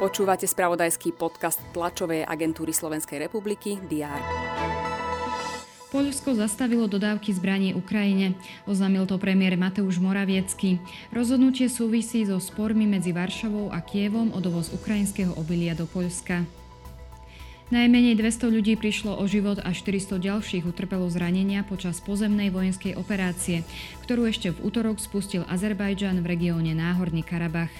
Počúvate spravodajský podcast tlačovej agentúry Slovenskej republiky DR. Poľsko zastavilo dodávky zbraní Ukrajine. Oznámil to premiér Mateusz Moraviecky. Rozhodnutie súvisí so spormi medzi Varšavou a Kievom o dovoz ukrajinského obilia do Poľska. Najmenej 200 ľudí prišlo o život a 400 ďalších utrpelo zranenia počas pozemnej vojenskej operácie, ktorú ešte v útorok spustil Azerbajdžan v regióne Náhorný Karabach.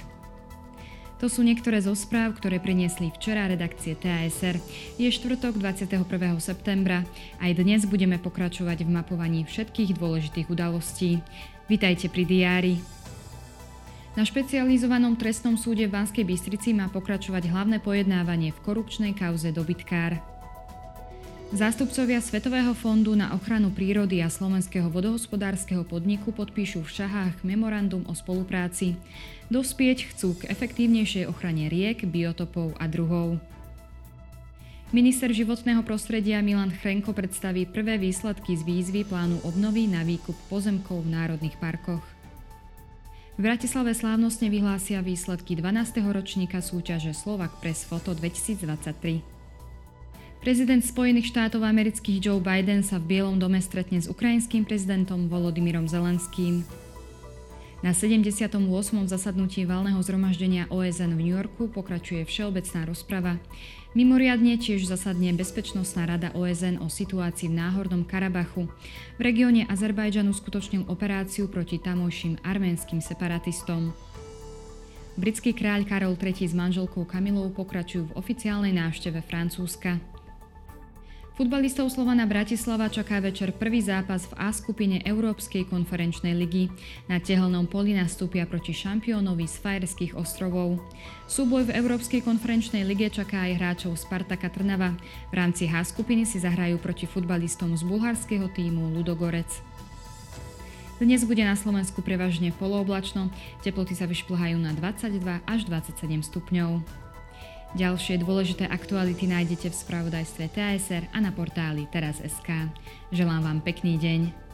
To sú niektoré zo správ, ktoré priniesli včera redakcie TASR. Je štvrtok 21. septembra. Aj dnes budeme pokračovať v mapovaní všetkých dôležitých udalostí. Vitajte pri diári. Na špecializovanom trestnom súde v Banskej Bystrici má pokračovať hlavné pojednávanie v korupčnej kauze dobytkár. Zástupcovia Svetového fondu na ochranu prírody a Slovenského vodohospodárskeho podniku podpíšu v Šahách memorandum o spolupráci. Dospieť chcú k efektívnejšej ochrane riek, biotopov a druhov. Minister životného prostredia Milan Chrenko predstaví prvé výsledky z výzvy plánu obnovy na výkup pozemkov v národných parkoch. V Bratislave slávnostne vyhlásia výsledky 12. ročníka súťaže Slovak Press Foto 2023. Prezident Spojených štátov amerických Joe Biden sa v Bielom dome stretne s ukrajinským prezidentom Volodymyrom Zelenským. Na 78. zasadnutí valného zhromaždenia OSN v New Yorku pokračuje všeobecná rozprava. Mimoriadne tiež zasadne Bezpečnostná rada OSN o situácii v Náhornom Karabachu. V regióne Azerbajdžanu skutočnil operáciu proti tamojším arménskym separatistom. Britský kráľ Karol III s manželkou Kamilou pokračujú v oficiálnej návšteve Francúzska. Futbalistov Slovana Bratislava čaká večer prvý zápas v A skupine Európskej konferenčnej ligy. Na tehelnom poli nastúpia proti šampiónovi z Fajerských ostrovov. Súboj v Európskej konferenčnej lige čaká aj hráčov Spartaka Trnava. V rámci H skupiny si zahrajú proti futbalistom z bulharského týmu Ludogorec. Dnes bude na Slovensku prevažne polooblačno, teploty sa vyšplhajú na 22 až 27 stupňov. Ďalšie dôležité aktuality nájdete v spravodajstve TSR a na portáli teraz.sk. Želám vám pekný deň.